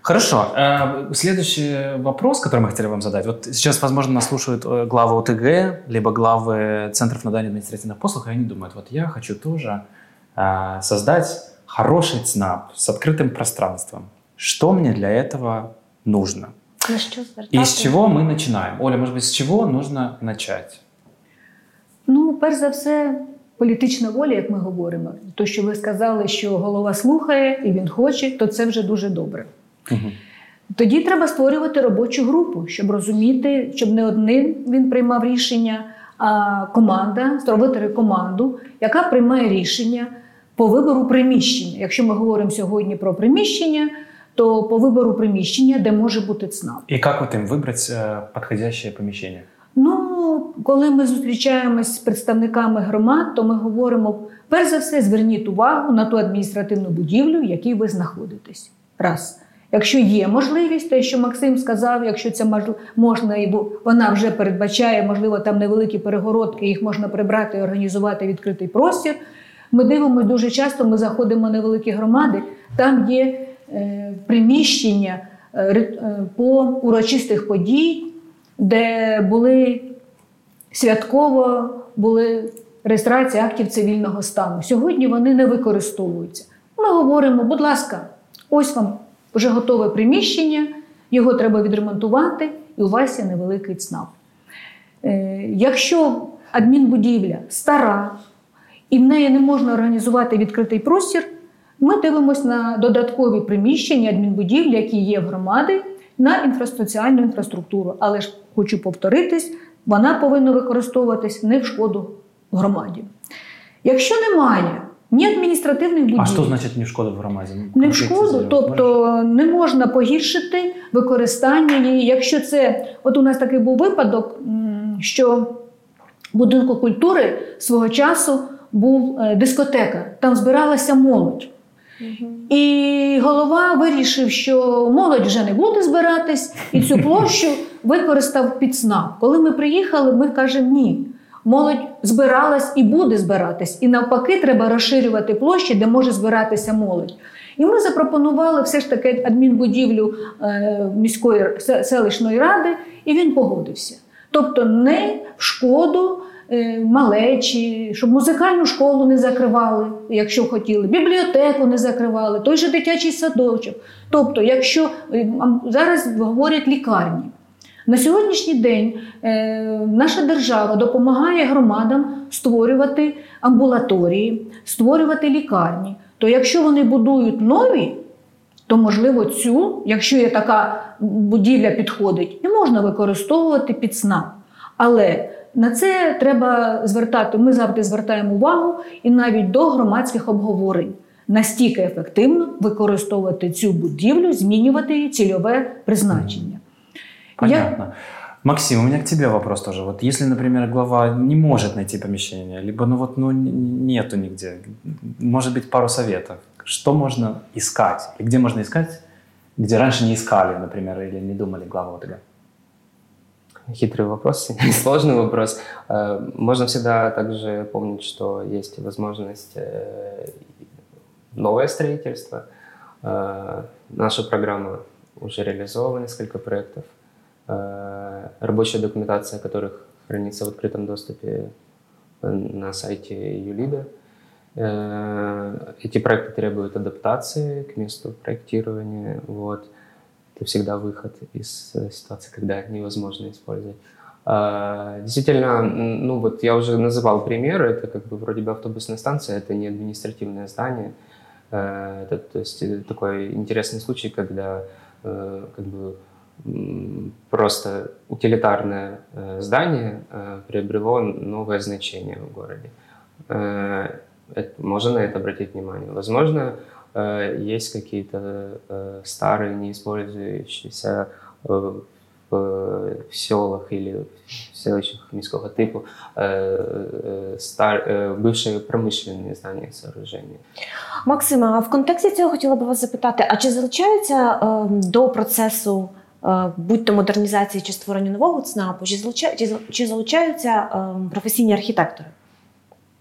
Хорошо. Э, Следующий вопрос, который мы хотели вам задать. Вот сейчас, возможно, нас слушают э, главы ОТГ, либо главы Центров надания административных послуг, и они думают, вот я хочу тоже э, создать хороший ЦНАП с открытым пространством. Что мне для этого нужно? На звертати? И с чего мы начинаем? Оля, может быть, с чего нужно начать? Ну, перш за все, політична воля, як ми говоримо. То, що ви сказали, що голова слухає і він хоче, то це вже дуже добре. Тоді треба створювати робочу групу, щоб розуміти, щоб не одним він приймав рішення, а команда, створити команду, яка приймає рішення по вибору приміщення. Якщо ми говоримо сьогодні про приміщення, то по вибору приміщення, де може бути ЦНАП. И как вот им выбрать э, подходящее помещение? Ну, Тому, коли ми зустрічаємось з представниками громад, то ми говоримо: перш за все, зверніть увагу на ту адміністративну будівлю, в якій ви знаходитесь. Раз. Якщо є можливість, те, що Максим сказав, якщо це можна, і вона вже передбачає, можливо, там невеликі перегородки, їх можна прибрати і організувати відкритий простір. Ми дивимося дуже часто, ми заходимо на великі громади, там є е, приміщення е, е, по урочистих подій, де були святково були реєстрації актів цивільного стану. Сьогодні вони не використовуються. Ми говоримо, будь ласка, ось вам вже готове приміщення, його треба відремонтувати, і у вас є невеликий ЦНАП. Е, Якщо адмінбудівля стара і в неї не можна організувати відкритий простір, ми дивимося на додаткові приміщення адмінбудівлі, які є в громади, на інфрасоціальну інфраструктуру. Але ж хочу повторитись, вона повинна використовуватись не в шкоду громаді. Якщо немає ні адміністративних будівель, А что значит не в шкоду в громаде? Ну, не в шкоду, тобто не можна погіршити використання її. Якщо це, от у нас такий був випадок, що в будинку культури свого часу був е, дискотека, там збиралася молодь. І голова вирішив, що молодь вже не буде збиратись, і цю площу використав під СНАП. Коли ми приїхали, ми кажемо ні. Молодь збиралась і буде збиратись. І навпаки, треба розширювати площі, де може збиратися молодь. І ми запропонували все ж таки адмінбудівлю е, міської селищної ради, і він погодився. Тобто не в шкоду е, малечі, щоб музикальну школу не закривали, якщо хотіли, бібліотеку не закривали, той же дитячий садочок. Тобто, якщо е, зараз говорять лікарні. На сьогоднішній день е, наша держава допомагає громадам створювати амбулаторії, створювати лікарні. То якщо вони будують нові, то можливо цю, якщо є така будівля підходить, і можна використовувати під СНАП. Але на це треба звертати. Ми завжди звертаємо увагу і навіть до громадських обговорень. Настільки ефективно використовувати цю будівлю, змінювати її цільове призначення. Понятно. Максим, у меня к тебе вопрос тоже. Вот если, например, глава не может найти помещение, либо ну вот ну нету нигде, может быть пару советов, что можно искать и где можно искать, где раньше не искали, например, или не думали глава ОТГ? Хитрый вопрос, сложный вопрос. Э, Можно всегда также помнить, что есть возможность э, новое строительство. Э, Наша программа уже реализовала несколько проектов. Э, Рабочая документация которых хранится в открытом доступе э, на сайте Юлида. Э, Эти проекты требуют адаптации к месту проектирования. Вот. Это всегда выход из ситуации, когда невозможно использовать. Действительно, ну вот я уже называл примеры, это как бы вроде бы автобусная станция, это не административное здание. Это то есть, такой интересный случай, когда как бы просто утилитарное э, здание э, приобрело новое значение в городе. Э, это- Можно на это обратить внимание. Возможно, э, есть какие-то э, старые, не использующиеся э, в, в селах или в селищах міського типу э, э, стар, э, бывшие промышленные здания и сооружения. Максиме, а в контексті цього хотіла б вас запитати: а чи залучаються е, до процесу е, будь-то модернізації чи створення нового ЦНАПу, чи, залуча, чи, зал- чи залучаються е, професійні архітектори?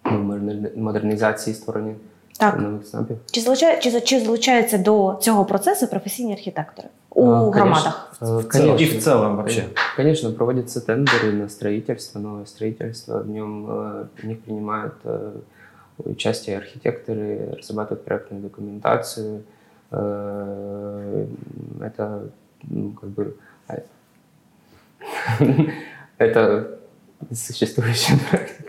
Ну, модерни- модернізації створення Так. нових ЦНАПів. Чи, залуча, чи, за- чи залучаються до цього процесу професійні архітектори у А, громадах? конечно. Э, В целом- конечно. и в целом вообще. Конечно, проводятся тендеры на строительство, новое строительство. В нем э, в них принимают э, участие архитекторы, разрабатывают проектную документацию. Э, Это ну, как бы а, это существующая практика.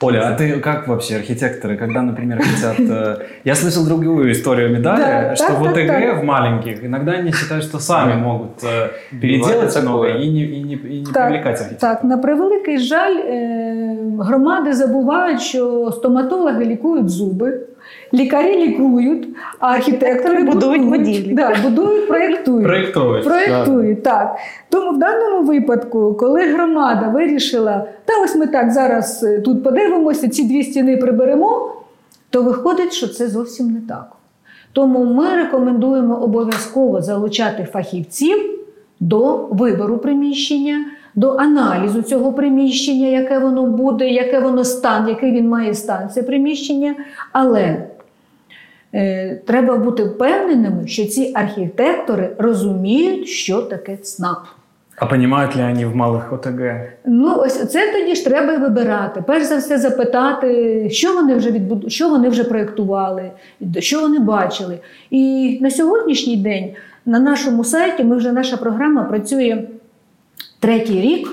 Оля, а ты как вообще архитекторы, когда, например, хотят... э, Я слышал другую историю медали, Да, что так, в так, так. в маленьких иногда они считают, что сами могут э, переделать новое и не, и не, и не Так, привлекать архитектора. Так, на превеликий жаль, е, громади забувають, що стоматологи лікують зуби, Лікарі лікують, а архітектори Будують будівлі. Да, будують, проєктують. Проектовать. Проєктують, так. Тому в даному випадку, коли громада вирішила, та ось ми так зараз е, тут подивимося, ці дві стіни приберемо, то виходить, що це зовсім не так. Тому ми рекомендуємо обов'язково залучати фахівців до вибору приміщення, до аналізу цього приміщення, яке воно буде, яке воно стан, який він має стан, це приміщення. Але треба бути впевненими, що ці архітектори розуміють, що таке ЦНАП. А понимают ли они в малых ОТГ? Ну, ось це тоді ж треба вибирати. Перш за все, запитати, що вони вже відбуду... що вони вже проєктували, що вони бачили. І на сьогоднішній день на нашому сайті ми вже наша програма працює третій рік,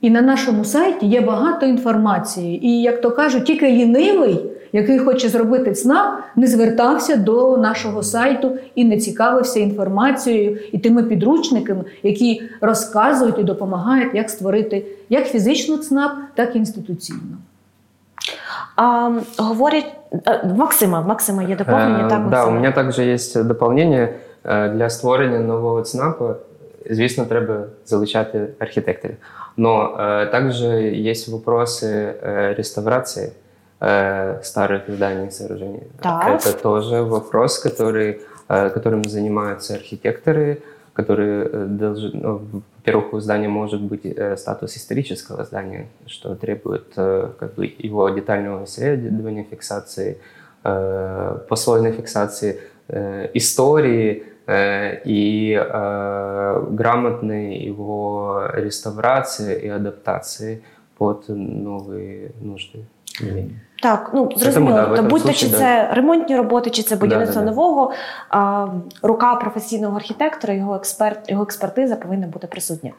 і на нашому сайті є багато інформації. І, як то кажуть, тільки лінивий, який хоче зробити ЦНАП, не звертався до нашого сайту і не цікавився інформацією і тими підручниками, які розказують і допомагають, як створити як фізичну ЦНАП, так і інституційну. А, говорять, е, Максима, в Максима є доповнення, Э, так, Да, у Максиме? меня также есть доповнення. Э, Для створення нового ЦНАПу, звісно, треба залучати архітекторів. Но э, также есть вопросы э, реставрации Э, старых зданий и сооружений. Так. Это тоже вопрос, который, э, которым занимаются архитекторы, которые э, должны, ну, во-первых, у здания может быть э, статус исторического здания, что требует э, как бы его детального исследования, фиксации, э, послойной фиксации э, истории и э, грамотной его реставрации и адаптации под новые нужды. Так, ну Тому, зрозуміло. да, Тобто, будь-то чи да. це ремонтні роботи, чи це будівництво Да, да, да. нового, а, рука професійного архітектора, його експерт, його експертиза повинна бути присутня.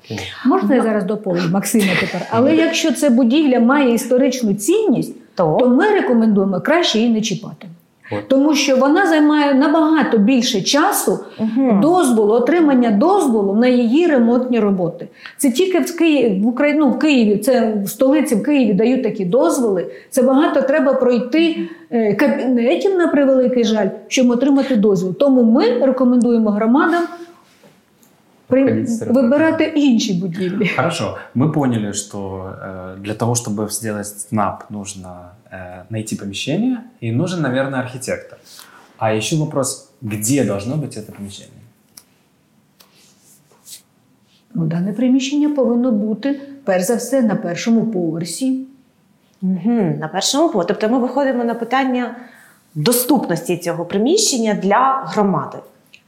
Можна я зараз доповню Максима тепер? Але якщо ця будівля має історичну цінність, То, то ми рекомендуємо краще її не чіпати. От. Тому що вона займає набагато більше часу угу. дозволу, отримання дозволу на її ремонтні роботи. Це тільки в Києві, в Україні, ну, в Києві, це в столиці в Києві дають такі дозволи. Це багато треба пройти е, кабінетів на превеликий жаль, щоб отримати дозвіл. Тому ми рекомендуємо громадам при- Обходить сторону. вибирати інші будівлі. Хорошо, мы поняли, что э, для того, чтобы сделать СНАП, нужно э, найти помещение и нужен, наверное, архитектор. А еще вопрос, где должно быть это помещение? Ну, дане приміщення повинно бути перш за все на першому поверсі. Мгм, на першому поверсі. Тобто ми виходимо на питання доступності цього приміщення для громади.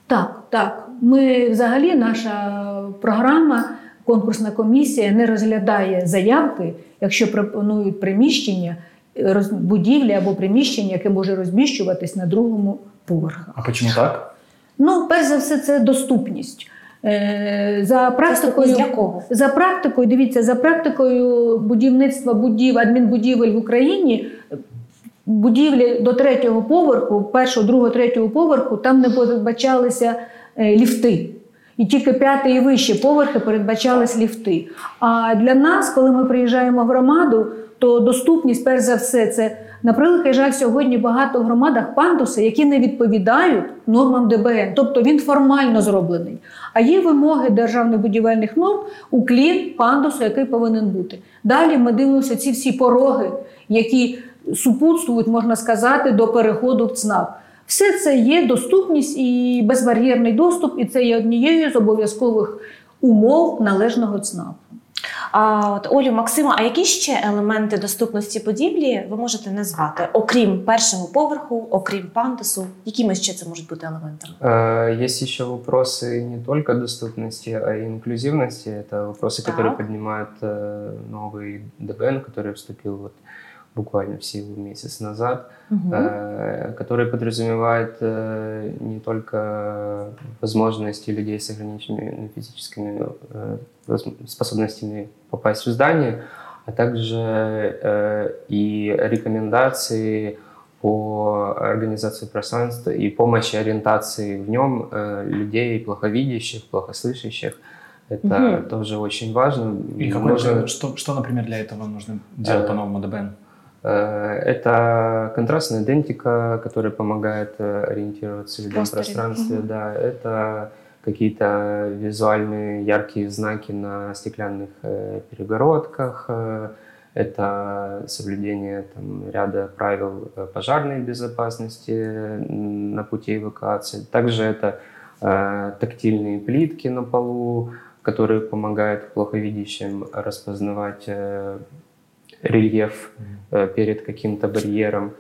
Так, так. Ми взагалі наша програма, конкурсна комісія не розглядає заявки, якщо пропонують приміщення, будівлі або приміщення, яке може розміщуватись на другому поверху. А почему так? Ну, перш за все, це доступність. Е, За практикою, для кого? за практикою, дивіться, за практикою будівництва будів, адмінбудівель в Україні, будівлі до третього поверху, першого, другого, третього поверху, там не передбачалися ліфти. І тільки п'ятий і вищі поверхи передбачались ліфти. А для нас, коли ми приїжджаємо в громаду, то доступність, перш за все, це на превеликий жаль, сьогодні багато в громадах пандуси, які не відповідають нормам ДБН. Тобто він формально зроблений. А є вимоги державних будівельних норм уклін пандусу, який повинен бути. Далі ми дивимося ці всі пороги, які супутствують, можна сказати, до переходу в ЦНАП. Все це є доступність і безбар'єрний доступ, і це є однією з обов'язкових умов належного ЦНАПу. А от Олю, Максима, а які ще елементи доступності будівлі ви можете назвати, окрім першого поверху, окрім пандусу? Якими ще це можуть бути елементами? Э, Есть еще вопросы не только доступности, а и инклюзивности. Это вопросы, которые Так. поднимает э, новый ДБН, который вступил вот буквально в силу месяц назад, э, который подразумевает э, не только возможности людей с ограниченными физическими э, способностями попасть в здание, а также э, и рекомендации по организации пространства и помощи ориентации в нем э, людей плоховидящих, плохослышащих. Это Мгм. тоже очень важно. И какой, Можно- что, что, например, для этого нужно делать Э, по новому ДБН? Э, Это контрастная идентика, которая помогает э, ориентироваться в Просторе. пространстве. Да, это какие-то визуальные яркие знаки на стеклянных э, перегородках. Это соблюдение там, ряда правил пожарной безопасности на пути эвакуации. Также это э, тактильные плитки на полу, которые помогают плоховидящим распознавать э, рельеф э, перед каким-то барьером.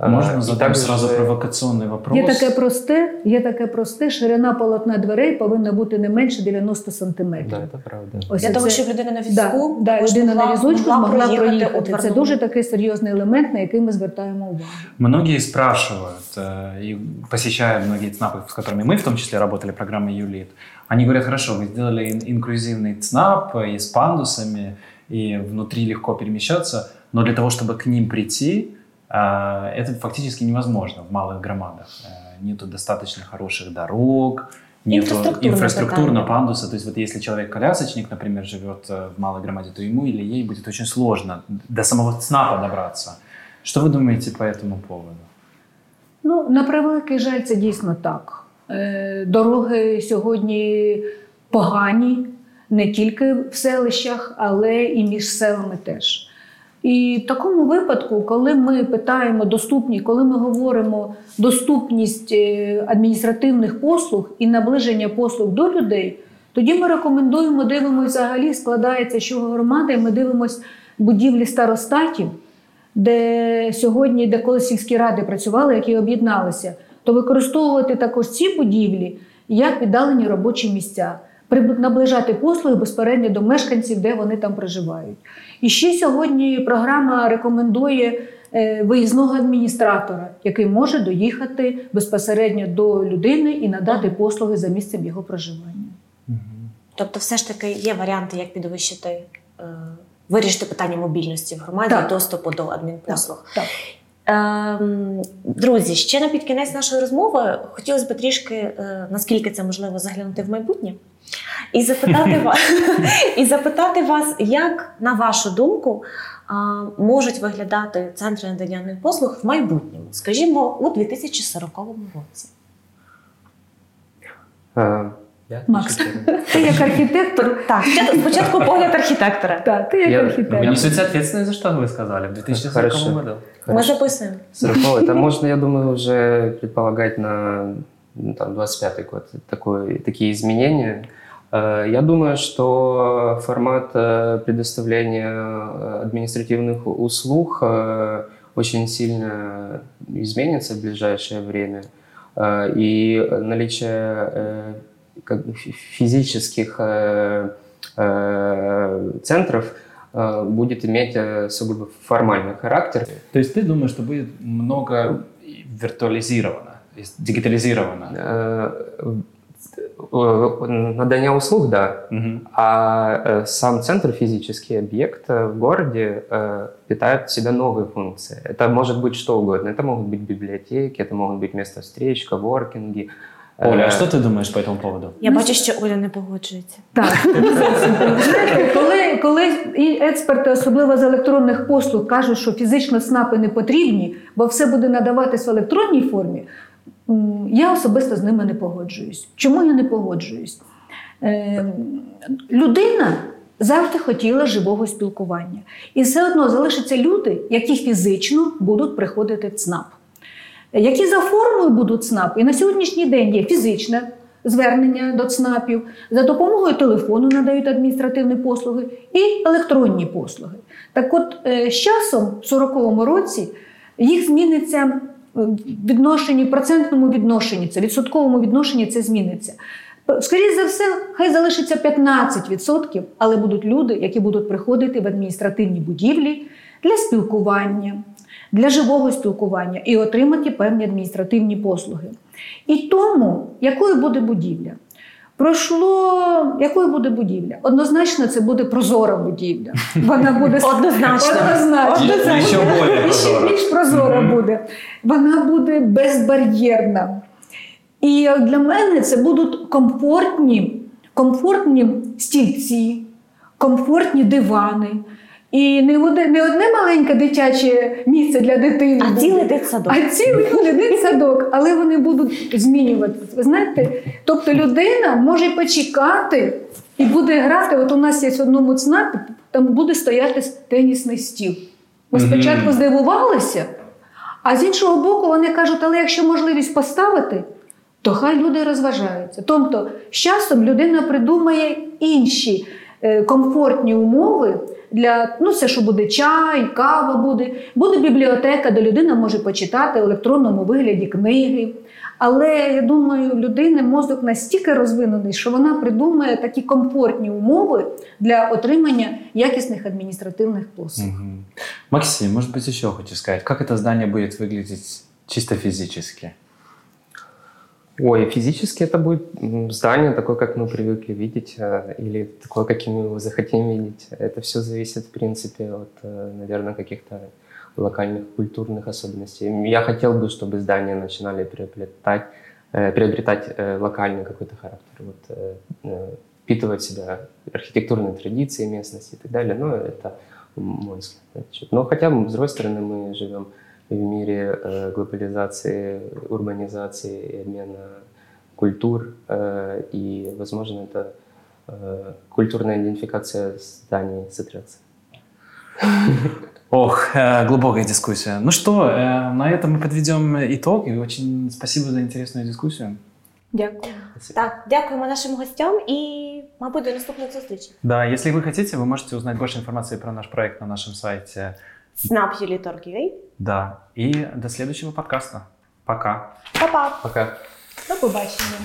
Э, Можно и задать также- сразу провокационный вопрос? Є таке просте, є таке просте, ширина полотна дверей повинна бути не менше 90 сантиметрів. Да, это правда. Ось Для це- того, щоб людина на Да, візку да, також людина на могла- візочку могла змогла проїхати проїхати. у Це твердому. дуже такий серйозний елемент, на який ми звертаємо увагу. Многие спрашивают, э, и посещая многие ЦНАПы, с которыми мы в том числе работали, программы ЮЛИТ, они говорят, хорошо, вы сделали ин- инклюзивный ЦНАП и с пандусами, и внутри легко перемещаться, но для того, чтобы к ним прийти, э, это фактически невозможно в малых громадах. Э, Нету достаточно хороших дорог, нету Инфраструктурное инфраструктурного питание. пандуса. То есть вот если человек-колясочник, например, живет э, в малой громаде, то ему или ей будет очень сложно до самого ЦНАПа добраться. Что вы думаете по этому поводу? Ну, на превеликий жаль, це дійсно так. Е, Дороги сьогодні погані не тільки в селищах, але і між селами теж. І в такому випадку, коли ми питаємо доступні, коли ми говоримо доступність е, адміністративних послуг і наближення послуг до людей, тоді ми рекомендуємо, дивимося взагалі, складається, що громада, і ми дивимося будівлі старостатів, де сьогодні, де коли сільські ради працювали, які об'єдналися, то використовувати також ці будівлі як віддалені робочі місця, наближати послуги безпередньо до мешканців, де вони там проживають. І ще сьогодні програма рекомендує е, виїзного адміністратора, який може доїхати безпосередньо до людини і надати послуги за місцем його проживання. Тобто, все ж таки є варіанти, як підвищити, е, вирішити питання мобільності в громаді Так. доступу до адмінпослуг. Так. Ем, друзі, ще на підкінець нашої розмови хотілося б трішки, е, наскільки це можливо, заглянути в майбутнє. І запитати вас, і запитати вас, як на вашу думку можуть виглядати центри надання послуг в майбутньому, скажімо, у 2040 році. Э, я Макс. отвечу. Ти як архітектор, Так, спочатку- спочатку погляд архітектора. так, ти як Я- архітектор. Вы несете ответственность за что вы сказали в 2040 Хорошо. году? Ми Хорошо. записуємо. 40 это можно, я думаю, уже предполагать на ну, там, 25-й год такое, такие изменения. Э, Я думаю, что формат э, предоставления э, административных услуг э, очень сильно изменится в ближайшее время. Э, И наличие э, как физических э, э, центров э, будет иметь сугубо формальный характер. То есть ты думаешь, что будет много виртуализировано, дигитализировано? Надание услуг, да. Мгм. А сам центр, физический объект в городе питает в себя новые функции. Это может быть что угодно. Это могут быть библиотеки, это могут быть места встреч, коворкинги. Оля, Э, а что ты думаешь по этому поводу? Я бачу, що Оля не погоджується. Так, не зовсім. Знаєте, коли, коли і експерти, особливо з електронних послуг, кажуть, що фізично СНАПи не потрібні, бо все буде надаватись в електронній формі, м, я особисто з ними не погоджуюсь. Чому я не погоджуюсь? Е, людина завжди хотіла живого спілкування. І все одно залишаться люди, які фізично будуть приходити в ЦНАП. Які за формою будуть ЦНАП? І на сьогоднішній день є фізичне звернення до ЦНАПів, за допомогою телефону надають адміністративні послуги і електронні послуги. Так от, е, з часом, в 40-му році, їх зміниться відношенні, процентному відношенні, це відсотковому відношенні це зміниться. Скоріше за все, хай залишиться 15%, але будуть люди, які будуть приходити в адміністративні будівлі для спілкування, для живого спілкування і отримати певні адміністративні послуги. І тому, якою буде будівля? Пройшло, якою буде будівля? Однозначно, це буде прозора будівля. Вона буде Однозначно. Однозначно. Ще- ще більш Ще прозора. більш прозора Мгм. буде. Вона буде безбар'єрна. І для мене це будуть комфортні, комфортні стільці, комфортні дивани. І не одне, не одне маленьке дитяче місце для дитини, А цілий дитсадок. а цілий дитсадок, але вони будуть змінюватися. Ви знаєте, тобто людина може почекати і буде грати. От у нас є в одному ЦНАПі, там буде стояти тенісний стіл. Ми спочатку здивувалися, а з іншого боку, вони кажуть, але якщо можливість поставити, то хай люди розважаються. Тобто, з часом людина придумає інші е, комфортні умови для ну, це, що буде чай, кава буде, буде бібліотека, де людина може почитати в електронному вигляді книги. Але я думаю, людини мозок настільки розвинений, що вона придумає такі комфортні умови для отримання якісних адміністративних послуг. Мгм. Максим, может быть, еще хочешь сказать, как это здание будет выглядеть чисто физически? Ой, физически это будет здание такое, как мы привыкли видеть, э, или такое, каким мы его захотим видеть. Это все зависит, в принципе, от, э, наверное, каких-то локальных культурных особенностей. Я хотел бы, чтобы здания начинали приобретать, э, приобретать локальный какой-то характер, вот, впитывать в себя архитектурные традиции местности и так далее. Но это мой взгляд. Но хотя, с другой стороны, мы живем в мире э, глобализации, урбанизации и обмена культур, э, и, возможно, это э, культурная идентификация зданий сотрется. Ох, э, глубокая дискуссия. Ну что, э, на этом мы подведем итог. И очень спасибо за интересную дискуссию. Дякую. Так, дякуємо нашим гостям і, мабуть, до наступних зустрічей. Да, если вы хотите, вы можете узнать больше информации про наш проект на нашем сайте. Snap.ua. Да, и до следующего подкаста. Пока. Па-па! Пока. До побачення.